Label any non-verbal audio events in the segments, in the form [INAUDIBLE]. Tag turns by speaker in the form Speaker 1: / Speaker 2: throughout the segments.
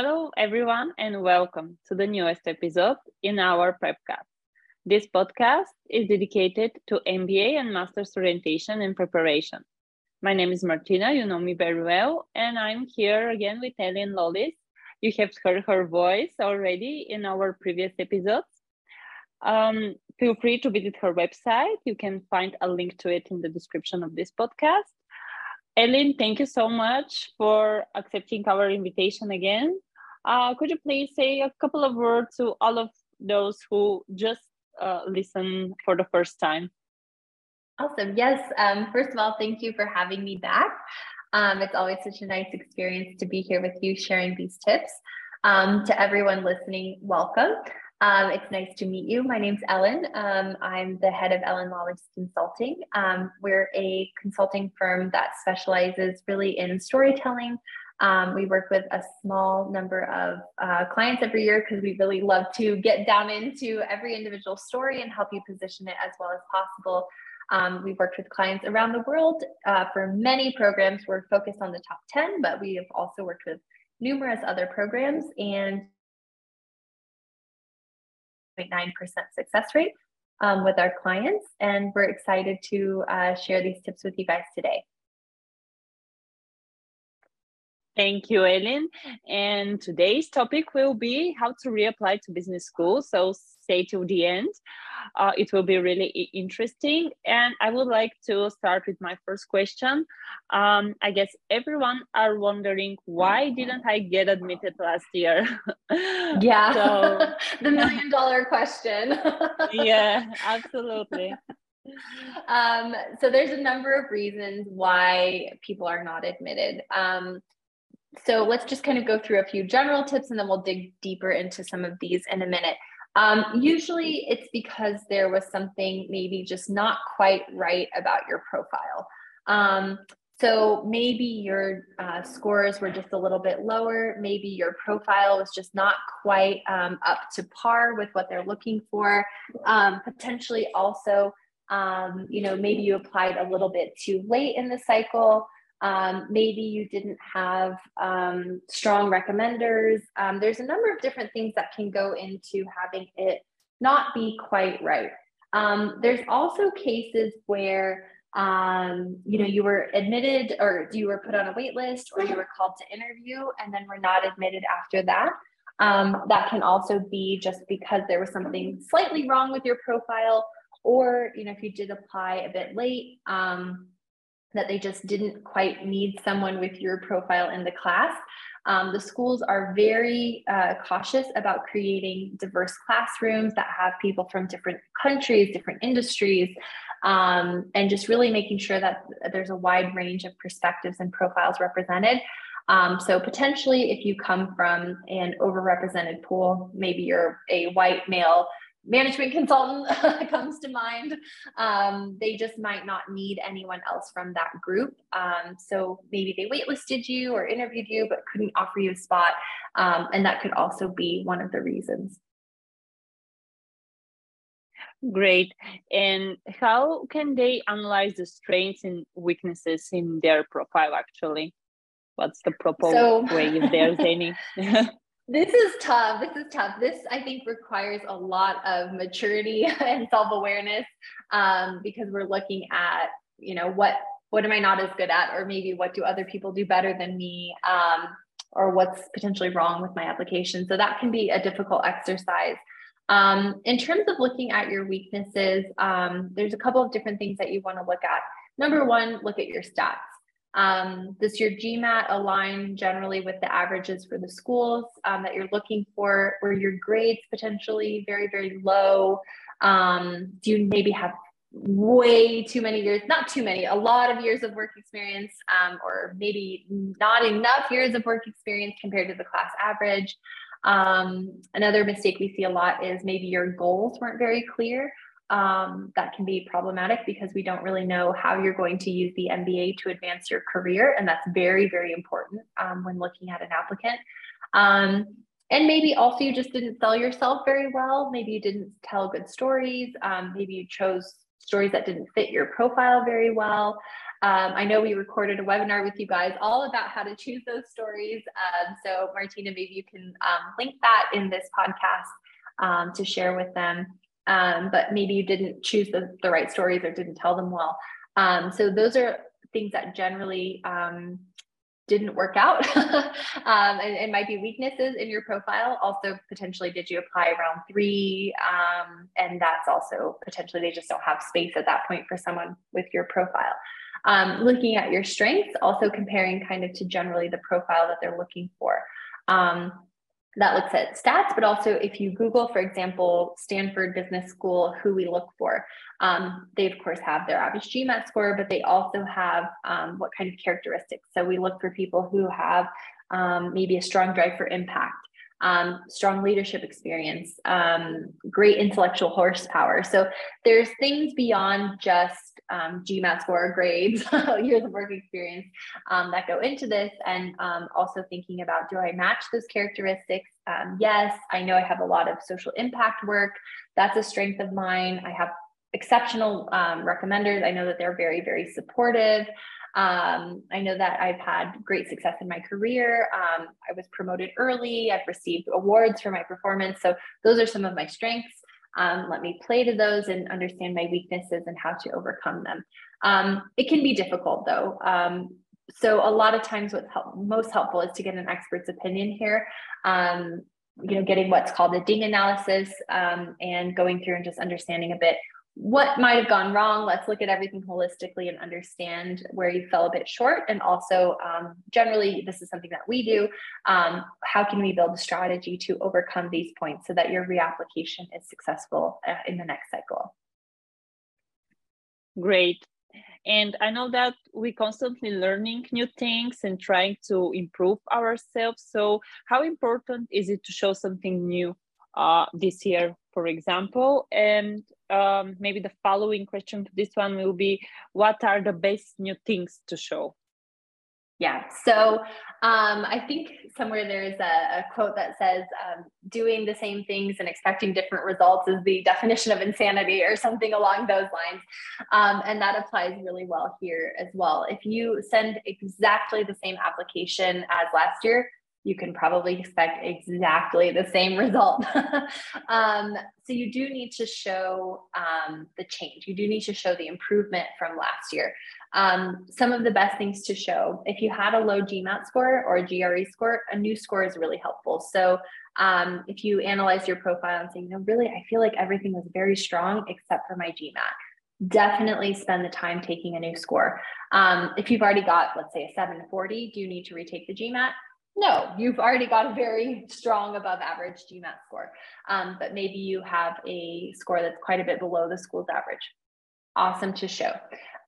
Speaker 1: Hello, everyone, and welcome to the newest episode in our Prepcast. This podcast is dedicated to MBA and Master's orientation and preparation. My name is Martina, you know me very well, and I'm here again with Ellen Lawless. You have heard her voice already in our previous episodes. Um, feel free to visit her website. You can find a link to it in the description of this podcast. Ellen, thank you so much for accepting our invitation again. Uh, could you please say a couple of words to all of those who just uh, listen for the first time?
Speaker 2: Awesome. Yes. Um, first of all, thank you for having me back. Um, it's always such a nice experience to be here with you sharing these tips. Um, to everyone listening, welcome. Um, it's nice to meet you. My name's Ellen. Um, I'm the head of Ellen Lawless Consulting. Um, we're a consulting firm that specializes really in storytelling. Um, we work with a small number of uh, clients every year because we really love to get down into every individual story and help you position it as well as possible. Um, we've worked with clients around the world uh, for many programs. We're focused on the top 10, but we have also worked with numerous other programs and 0.9% success rate um, with our clients. And we're excited to uh, share these tips with you guys today.
Speaker 1: Thank you, Ellen. And today's topic will be how to reapply to business school. So stay till the end. Uh, it will be really interesting. And I would like to start with my first question. Um, I guess everyone are wondering why didn't I get admitted last year? [LAUGHS]
Speaker 2: yeah, so, [LAUGHS] the million dollar question. [LAUGHS]
Speaker 1: yeah, absolutely.
Speaker 2: Um, so there's a number of reasons why people are not admitted. Um, so let's just kind of go through a few general tips and then we'll dig deeper into some of these in a minute. Um, usually it's because there was something maybe just not quite right about your profile. Um, so maybe your uh, scores were just a little bit lower. Maybe your profile was just not quite um, up to par with what they're looking for. Um, potentially also, um, you know, maybe you applied a little bit too late in the cycle. Um, maybe you didn't have um, strong recommenders. Um, there's a number of different things that can go into having it not be quite right. Um, there's also cases where um, you know you were admitted or you were put on a wait list or you were called to interview and then were not admitted after that. Um, that can also be just because there was something slightly wrong with your profile or you know if you did apply a bit late that they just didn't quite need someone with your profile in the class. Um, the schools are very uh, cautious about creating diverse classrooms that have people from different countries, different industries, um, and just really making sure that there's a wide range of perspectives and profiles represented. Um, so potentially, if you come from an overrepresented pool, maybe you're a white male management consultant [LAUGHS] comes to mind. Um, they just might not need anyone else from that group. Um, so maybe they waitlisted you or interviewed you, but couldn't offer you a spot. Um, and that could also be one of the reasons.
Speaker 1: Great. And how can they analyze the strengths and weaknesses in their profile actually? What's the proper so, way if there's any? [LAUGHS]
Speaker 2: This is tough. This is tough. This, I think, requires a lot of maturity [LAUGHS] and self awareness um, because we're looking at, you know, what what am I not as good at, or maybe what do other people do better than me, um, or what's potentially wrong with my application. So that can be a difficult exercise. Um, in terms of looking at your weaknesses, um, there's a couple of different things that you want to look at. Number one, look at your stats. Um, does your GMAT align generally with the averages for the schools um, that you're looking for? Were your grades potentially very, very low? Um, do you maybe have way too many years, not too many, a lot of years of work experience, um, or maybe not enough years of work experience compared to the class average? Um, another mistake we see a lot is maybe your goals weren't very clear um, that can be problematic because we don't really know how you're going to use the MBA to advance your career. And that's very, very important um, when looking at an applicant. Um, and maybe also you just didn't sell yourself very well. Maybe you didn't tell good stories. Um, maybe you chose stories that didn't fit your profile very well. Um, I know we recorded a webinar with you guys all about how to choose those stories. Um, so Martina, maybe you can um, link that in this podcast um, to share with them. Um, but maybe you didn't choose the, the right stories or didn't tell them well. Um, so those are things that generally didn't work out. [LAUGHS] Um, and it might be weaknesses in your profile. Also potentially did you apply around three? Um, and that's also potentially they just don't have space at that point for someone with your profile. Um, looking at your strengths also comparing kind of to generally the profile that they're looking for. Um, that looks at stats, but also if you Google, for example, Stanford Business School, who we look for, um, they of course have their average GMAT score, but they also have um, what kind of characteristics. So we look for people who have um, maybe a strong drive for impact, um, strong leadership experience, um, great intellectual horsepower. So there's things beyond just um, GMAT score, grades, [LAUGHS] years of work experience um, that go into this, and um, also thinking about do I match those characteristics? Um, yes, I know I have a lot of social impact work. That's a strength of mine. I have exceptional recommenders. I know that they're very, very supportive. Um, I know that I've had great success in my career. Um, I was promoted early. I've received awards for my performance. So those are some of my strengths. Um, let me play to those and understand my weaknesses and how to overcome them. Um, it can be difficult though. Um, so a lot of times what's help, most helpful is to get an expert's opinion here. Um, you know, getting what's called a ding analysis and going through and just understanding a bit what might have gone wrong. Let's look at everything holistically and understand where you fell a bit short. And also, um, generally, this is something that we do. Um, how can we build a strategy to overcome these points so that your reapplication is successful uh, in the next cycle?
Speaker 1: Great. And I know that we're constantly learning new things and trying to improve ourselves. So, how important is it to show something new uh, this year, for example? And um, maybe the following question to this one will be what are the best new things to show?
Speaker 2: Yeah so um, i think somewhere there's a, a quote that says um, doing the same things and expecting different results is the definition of insanity or something along those lines. Um, and that applies really well here as well. If you send exactly the same application as last year you can probably expect exactly the same result. [LAUGHS] um, so you do need to show um, the change. You do need to show the improvement from last year. Um, some of the best things to show, if you had a low GMAT score or a GRE score, a new score is really helpful. So um, if you analyze your profile and say, you know, really, I feel like everything was very strong except for my GMAT definitely spend the time taking a new score. Um, if you've already got, let's say, a 740, do you need to retake the GMAT? No, you've already got a very strong above average GMAT score, um, but maybe you have a score that's quite a bit below the school's average. Awesome to show.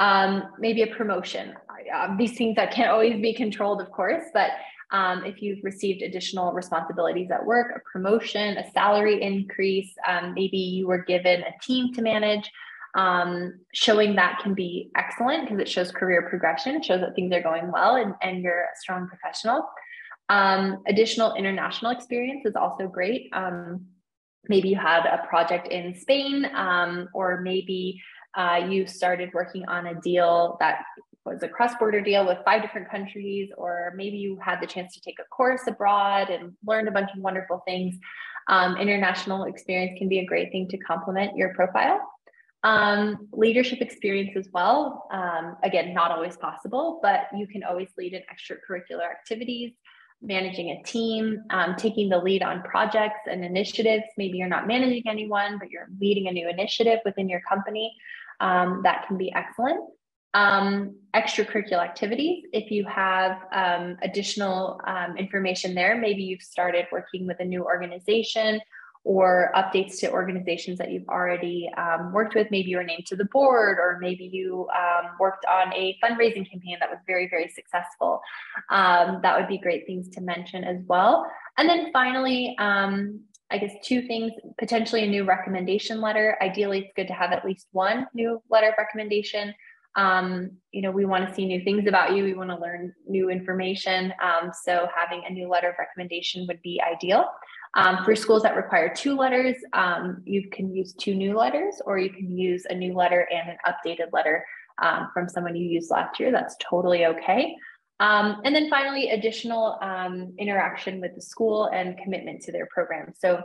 Speaker 2: Um, maybe a promotion. Uh, these things that can't always be controlled, of course, but um, if you've received additional responsibilities at work, a promotion, a salary increase, um, maybe you were given a team to manage, um, showing that can be excellent because it shows career progression, shows that things are going well and, and you're a strong professional. Um, additional international experience is also great. Um, maybe you had a project in Spain, um, or maybe uh, you started working on a deal that was a cross-border deal with five different countries, or maybe you had the chance to take a course abroad and learned a bunch of wonderful things. Um, international experience can be a great thing to complement your profile. Um, leadership experience as well. Um, again, not always possible, but you can always lead in extracurricular activities managing a team, um, taking the lead on projects and initiatives. Maybe you're not managing anyone, but you're leading a new initiative within your company. Um, that can be excellent. Um, extracurricular activities, if you have um, additional um, information there, maybe you've started working with a new organization or updates to organizations that you've already um, worked with. Maybe you were named to the board, or maybe you um, worked on a fundraising campaign that was very, very successful. Um, that would be great things to mention as well. And then finally, um, I guess two things potentially a new recommendation letter. Ideally, it's good to have at least one new letter of recommendation. Um, you know, we want to see new things about you. We want to learn new information. Um, so having a new letter of recommendation would be ideal. Um, for schools that require two letters, um, you can use two new letters, or you can use a new letter and an updated letter um, from someone you used last year. That's totally okay. Um, and then finally, additional um, interaction with the school and commitment to their program. So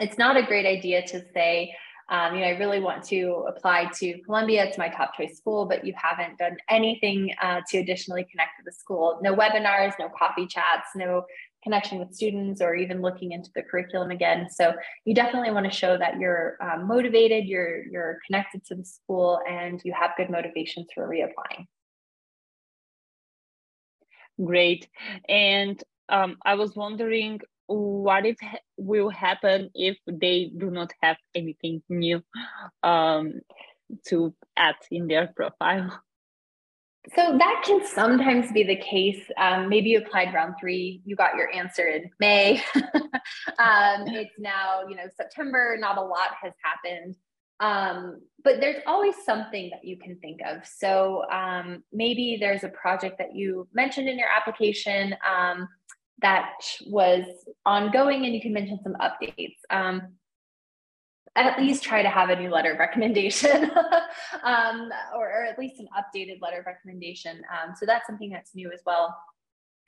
Speaker 2: it's not a great idea to say, um, you know, I really want to apply to Columbia. It's my top choice school, but you haven't done anything uh, to additionally connect with the school. No webinars, no coffee chats, no connection with students, or even looking into the curriculum again. So you definitely want to show that you're um, motivated, you're you're connected to the school, and you have good motivations for reapplying.
Speaker 1: Great, and um, I was wondering what if will happen if they do not have anything new um, to add in their profile?
Speaker 2: So that can sometimes be the case. Um, maybe you applied round three, you got your answer in May. [LAUGHS] um, it's now, you know, September. Not a lot has happened, um, but there's always something that you can think of. So um, maybe there's a project that you mentioned in your application um, that was ongoing and you can mention some updates. At least try to have a new letter of recommendation [LAUGHS] um, or, or, at least an updated letter of recommendation. Um, so that's something that's new as well.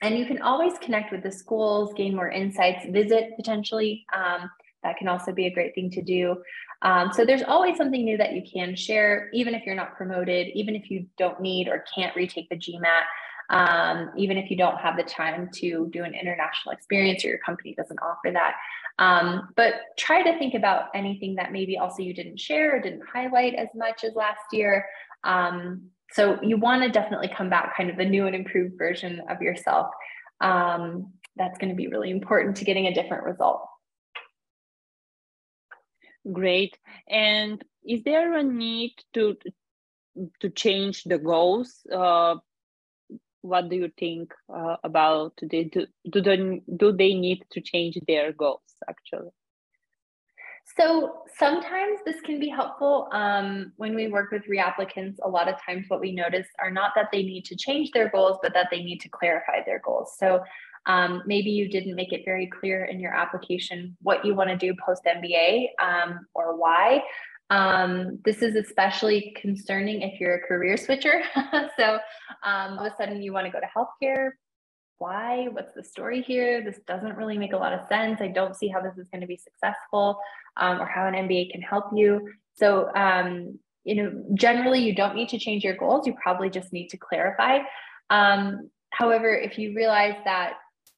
Speaker 2: And you can always connect with the schools, gain more insights, visit potentially. Um, that can also be a great thing to do. Um, so there's always something new that you can share, even if you're not promoted, even if you don't need or can't retake the GMAT um, even if you don't have the time to do an international experience or your company doesn't offer that. Um, but try to think about anything that maybe also you didn't share or didn't highlight as much as last year. Um, so you want to definitely come back kind of the new and improved version of yourself. Um, that's going to be really important to getting a different result.
Speaker 1: Great. And is there a need to to change the goals uh, what do you think uh, about do, do, they, do they need to change their goals actually?
Speaker 2: So sometimes this can be helpful um, when we work with reapplicants. A lot of times, what we notice are not that they need to change their goals, but that they need to clarify their goals. So um, maybe you didn't make it very clear in your application what you want to do post MBA um, or why. Um, this is especially concerning if you're a career switcher. [LAUGHS] so um, all of a sudden you want to go to healthcare. Why? What's the story here? This doesn't really make a lot of sense. I don't see how this is going to be successful um, or how an MBA can help you. So, um, you know, generally you don't need to change your goals. You probably just need to clarify. Um, however, if you realize that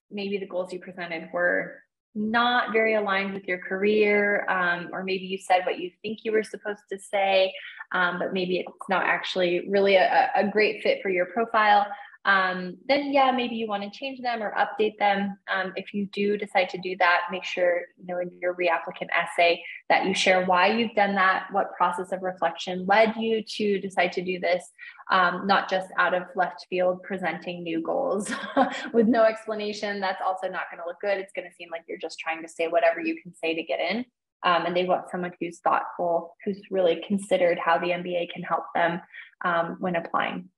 Speaker 2: maybe the goals you presented were not very aligned with your career, um, or maybe you said what you think you were supposed to say, um, but maybe it's not actually really a, a great fit for your profile um, then yeah, maybe you want to change them or update them. Um, if you do decide to do that, make sure you know in your reapplicant essay that you share why you've done that, what process of reflection led you to decide to do this, um, not just out of left field presenting new goals [LAUGHS] with no explanation. That's also not going to look good. It's going to seem like you're just trying to say whatever you can say to get in. Um, and they want someone who's thoughtful, who's really considered how the MBA can help them um, when applying.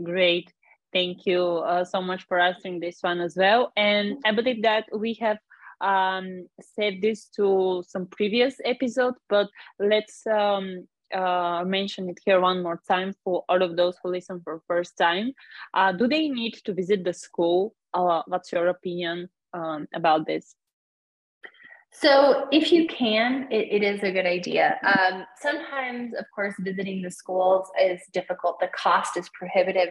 Speaker 1: Great. Thank you uh, so much for answering this one as well. And I believe that we have um, saved this to some previous episode, but let's um, uh, mention it here one more time for all of those who listen for first time. Uh, do they need to visit the school? Uh, what's your opinion um, about this?
Speaker 2: So, if you can, it, it is a good idea. Um, sometimes, of course, visiting the schools is difficult. The cost is prohibitive,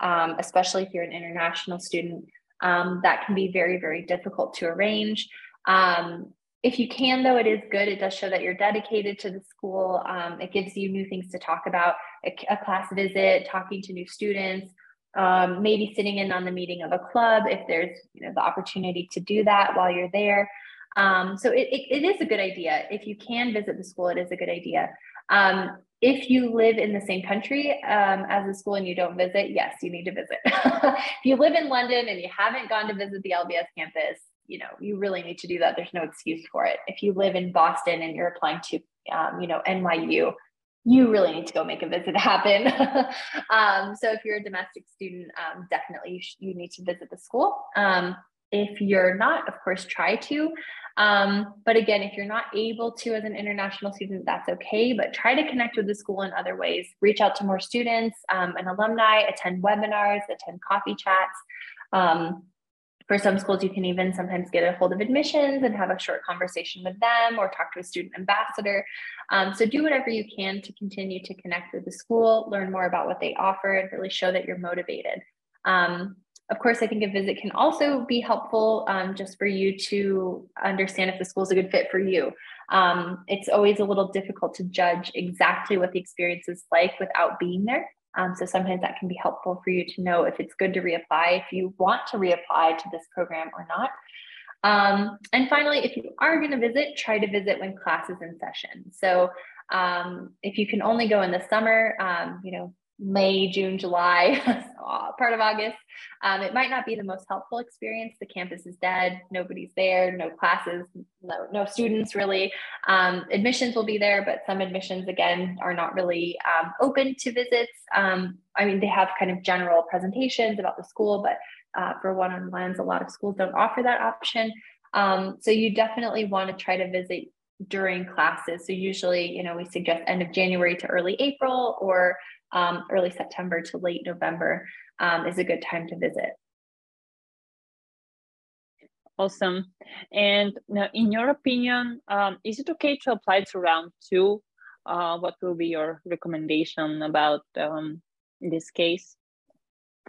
Speaker 2: um, especially if you're an international student. Um, that can be very, very difficult to arrange. Um, if you can, though, it is good. It does show that you're dedicated to the school. Um, it gives you new things to talk about, a, a class visit, talking to new students, um, maybe sitting in on the meeting of a club if there's you know the opportunity to do that while you're there. Um, so it, it, it is a good idea. If you can visit the school, it is a good idea. Um, if you live in the same country um, as the school and you don't visit, yes, you need to visit. [LAUGHS] if you live in London and you haven't gone to visit the LBS campus, you know, you really need to do that. There's no excuse for it. If you live in Boston and you're applying to, um, you know, NYU, you really need to go make a visit [LAUGHS] happen. [LAUGHS] um, so if you're a domestic student, um, definitely you, sh- you, need to visit the school. If you're not, of course, try to. Um, but again, if you're not able to as an international student, that's okay. But try to connect with the school in other ways. Reach out to more students um, and alumni, attend webinars, attend coffee chats. Um, for some schools, you can even sometimes get a hold of admissions and have a short conversation with them or talk to a student ambassador. Um, so do whatever you can to continue to connect with the school, learn more about what they offer, and really show that you're motivated. Um, of course, I think a visit can also be helpful um, just for you to understand if the school is a good fit for you. Um, it's always a little difficult to judge exactly what the experience is like without being there. Um, so sometimes that can be helpful for you to know if it's good to reapply, if you want to reapply to this program or not. Um, and finally, if you are going to visit, try to visit when class is in session. So um, if you can only go in the summer, um, you know, May, June, July, [LAUGHS] part of August. Um, it might not be the most helpful experience. The campus is dead, nobody's there, no classes, no, no students really. Um, admissions will be there, but some admissions, again, are not really um, open to visits. Um, I mean, they have kind of general presentations about the school, but uh, for one on ones, a lot of schools don't offer that option. Um, so you definitely want to try to visit during classes. So usually, you know, we suggest end of January to early April or um, early September to late November um, is a good time to visit.
Speaker 1: Awesome. And now, in your opinion, um, is it okay to apply to round two? Uh, what will be your recommendation about um, this case?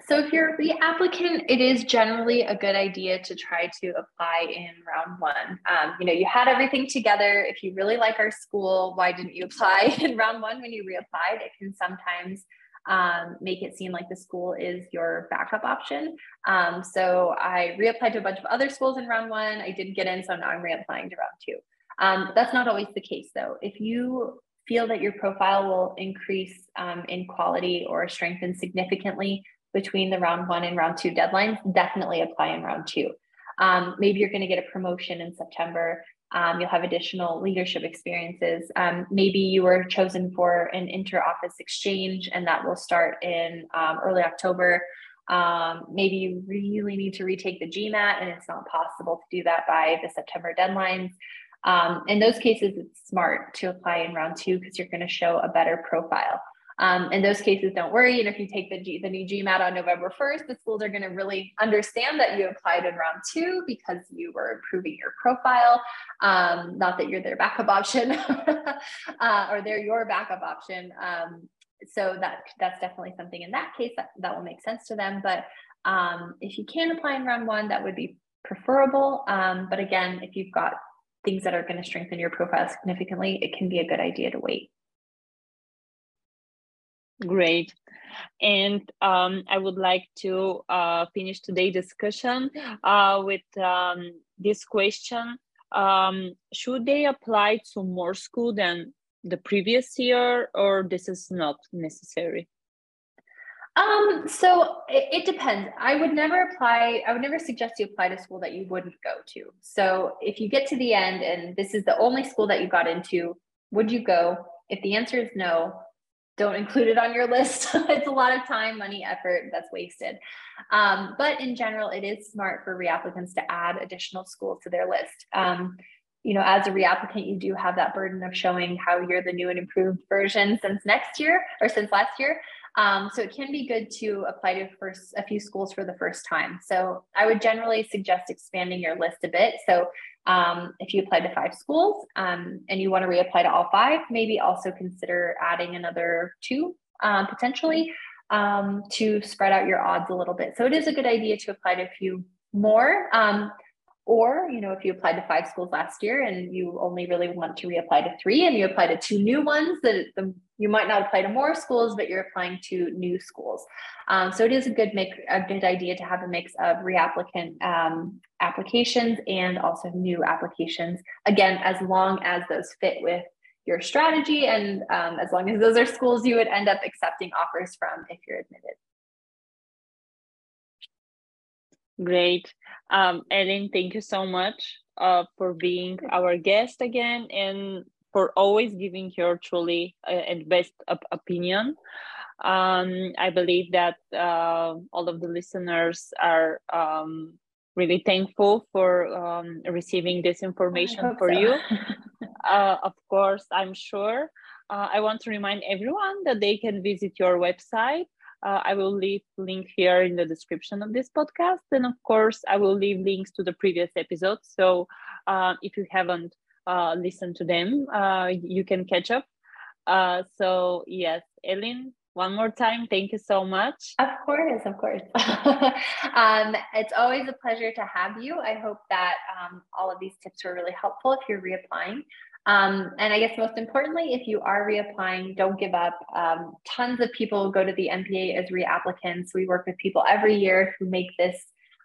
Speaker 2: So if you're a reapplicant, it is generally a good idea to try to apply in round one. Um, you know, you had everything together. If you really like our school, why didn't you [LAUGHS] apply in round one when you reapplied? It can sometimes um, make it seem like the school is your backup option. Um, so I reapplied to a bunch of other schools in round one. I didn't get in, so now I'm reapplying to round two. Um, that's not always the case though. If you feel that your profile will increase um, in quality or strengthen significantly between the round one and round two deadlines, definitely apply in round two. Um, maybe you're going to get a promotion in September. Um, you'll have additional leadership experiences. Um, maybe you were chosen for an inter-office exchange, and that will start in um, early October. Um, maybe you really need to retake the GMAT, and it's not possible to do that by the September deadlines. Um, in those cases, it's smart to apply in round two because you're going to show a better profile. Um, in those cases, don't worry. And if you take the, G, the new GMAT on November 1st, the schools are going to really understand that you applied in round two because you were improving your profile. Um, not that you're their backup option [LAUGHS] uh, or they're your backup option. Um, so that that's definitely something in that case that, that will make sense to them. But um, if you can apply in round one, that would be preferable. Um, but again, if you've got things that are going to strengthen your profile significantly, it can be a good idea to wait.
Speaker 1: Great. And um, I would like to uh, finish today's discussion uh, with um, this question. Um, should they apply to more school than the previous year or this is not necessary?
Speaker 2: Um, so it, it, depends. I would never apply, I would never suggest you apply to school that you wouldn't go to. So if you get to the end and this is the only school that you got into, would you go? If the answer is no, don't include it on your list. [LAUGHS] it's a lot of time, money, effort that's wasted. Um, but in general, it is smart for reapplicants to add additional schools to their list. Um, you know, as a reapplicant, you do have that burden of showing how you're the new and improved version since next year or since last year. Um, so it can be good to apply to first a few schools for the first time. So I would generally suggest expanding your list a bit. So um, if you apply to five schools um, and you want to reapply to all five, maybe also consider adding another two um, potentially um, to spread out your odds a little bit. So it is a good idea to apply to a few more. Um, or, you know, if you applied to five schools last year and you only really want to reapply to three and you apply to two new ones, that the, you might not apply to more schools, but you're applying to new schools. Um, so it is a good make a good idea to have a mix of reapplicant um, applications and also new applications. Again, as long as those fit with your strategy and um, as long as those are schools you would end up accepting offers from if you're admitted.
Speaker 1: Great. Um, Ellen, thank you so much uh, for being our guest again. And for always giving your truly uh, and best op- opinion. Um, I believe that uh, all of the listeners are um, really thankful for um, receiving this information for so. you. [LAUGHS] uh, of course, I'm sure. Uh, I want to remind everyone that they can visit your website. Uh, I will leave link here in the description of this podcast, and of course, I will leave links to the previous episodes. So, uh, if you haven't uh, listened to them, uh, you can catch up. Uh, so, yes, Ellen, one more time thank you so much.
Speaker 2: Of course of course. [LAUGHS] Um, it's always a pleasure to have you. I hope that um, all of these tips were really helpful if you're reapplying. Um, and i guess most importantly if you are reapplying don't give up. Um, tons of people go to the MBA as reapplicants. We work with people every year who make this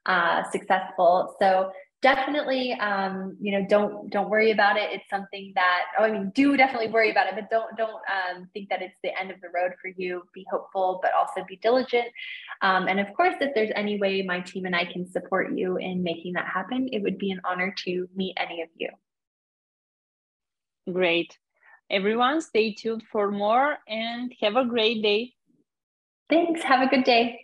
Speaker 2: uh, successful. So definitely um, you know don't don't worry about it. It's something that oh i mean do definitely worry about it but don't don't um, think that it's the end of the road for you. Be hopeful but also be diligent. Um, and of course if there's any way my team and i can support you in making that happen it would be an honor to meet any of you.
Speaker 1: Great. Everyone stay tuned for more and have a great day.
Speaker 2: Thanks. Have a good day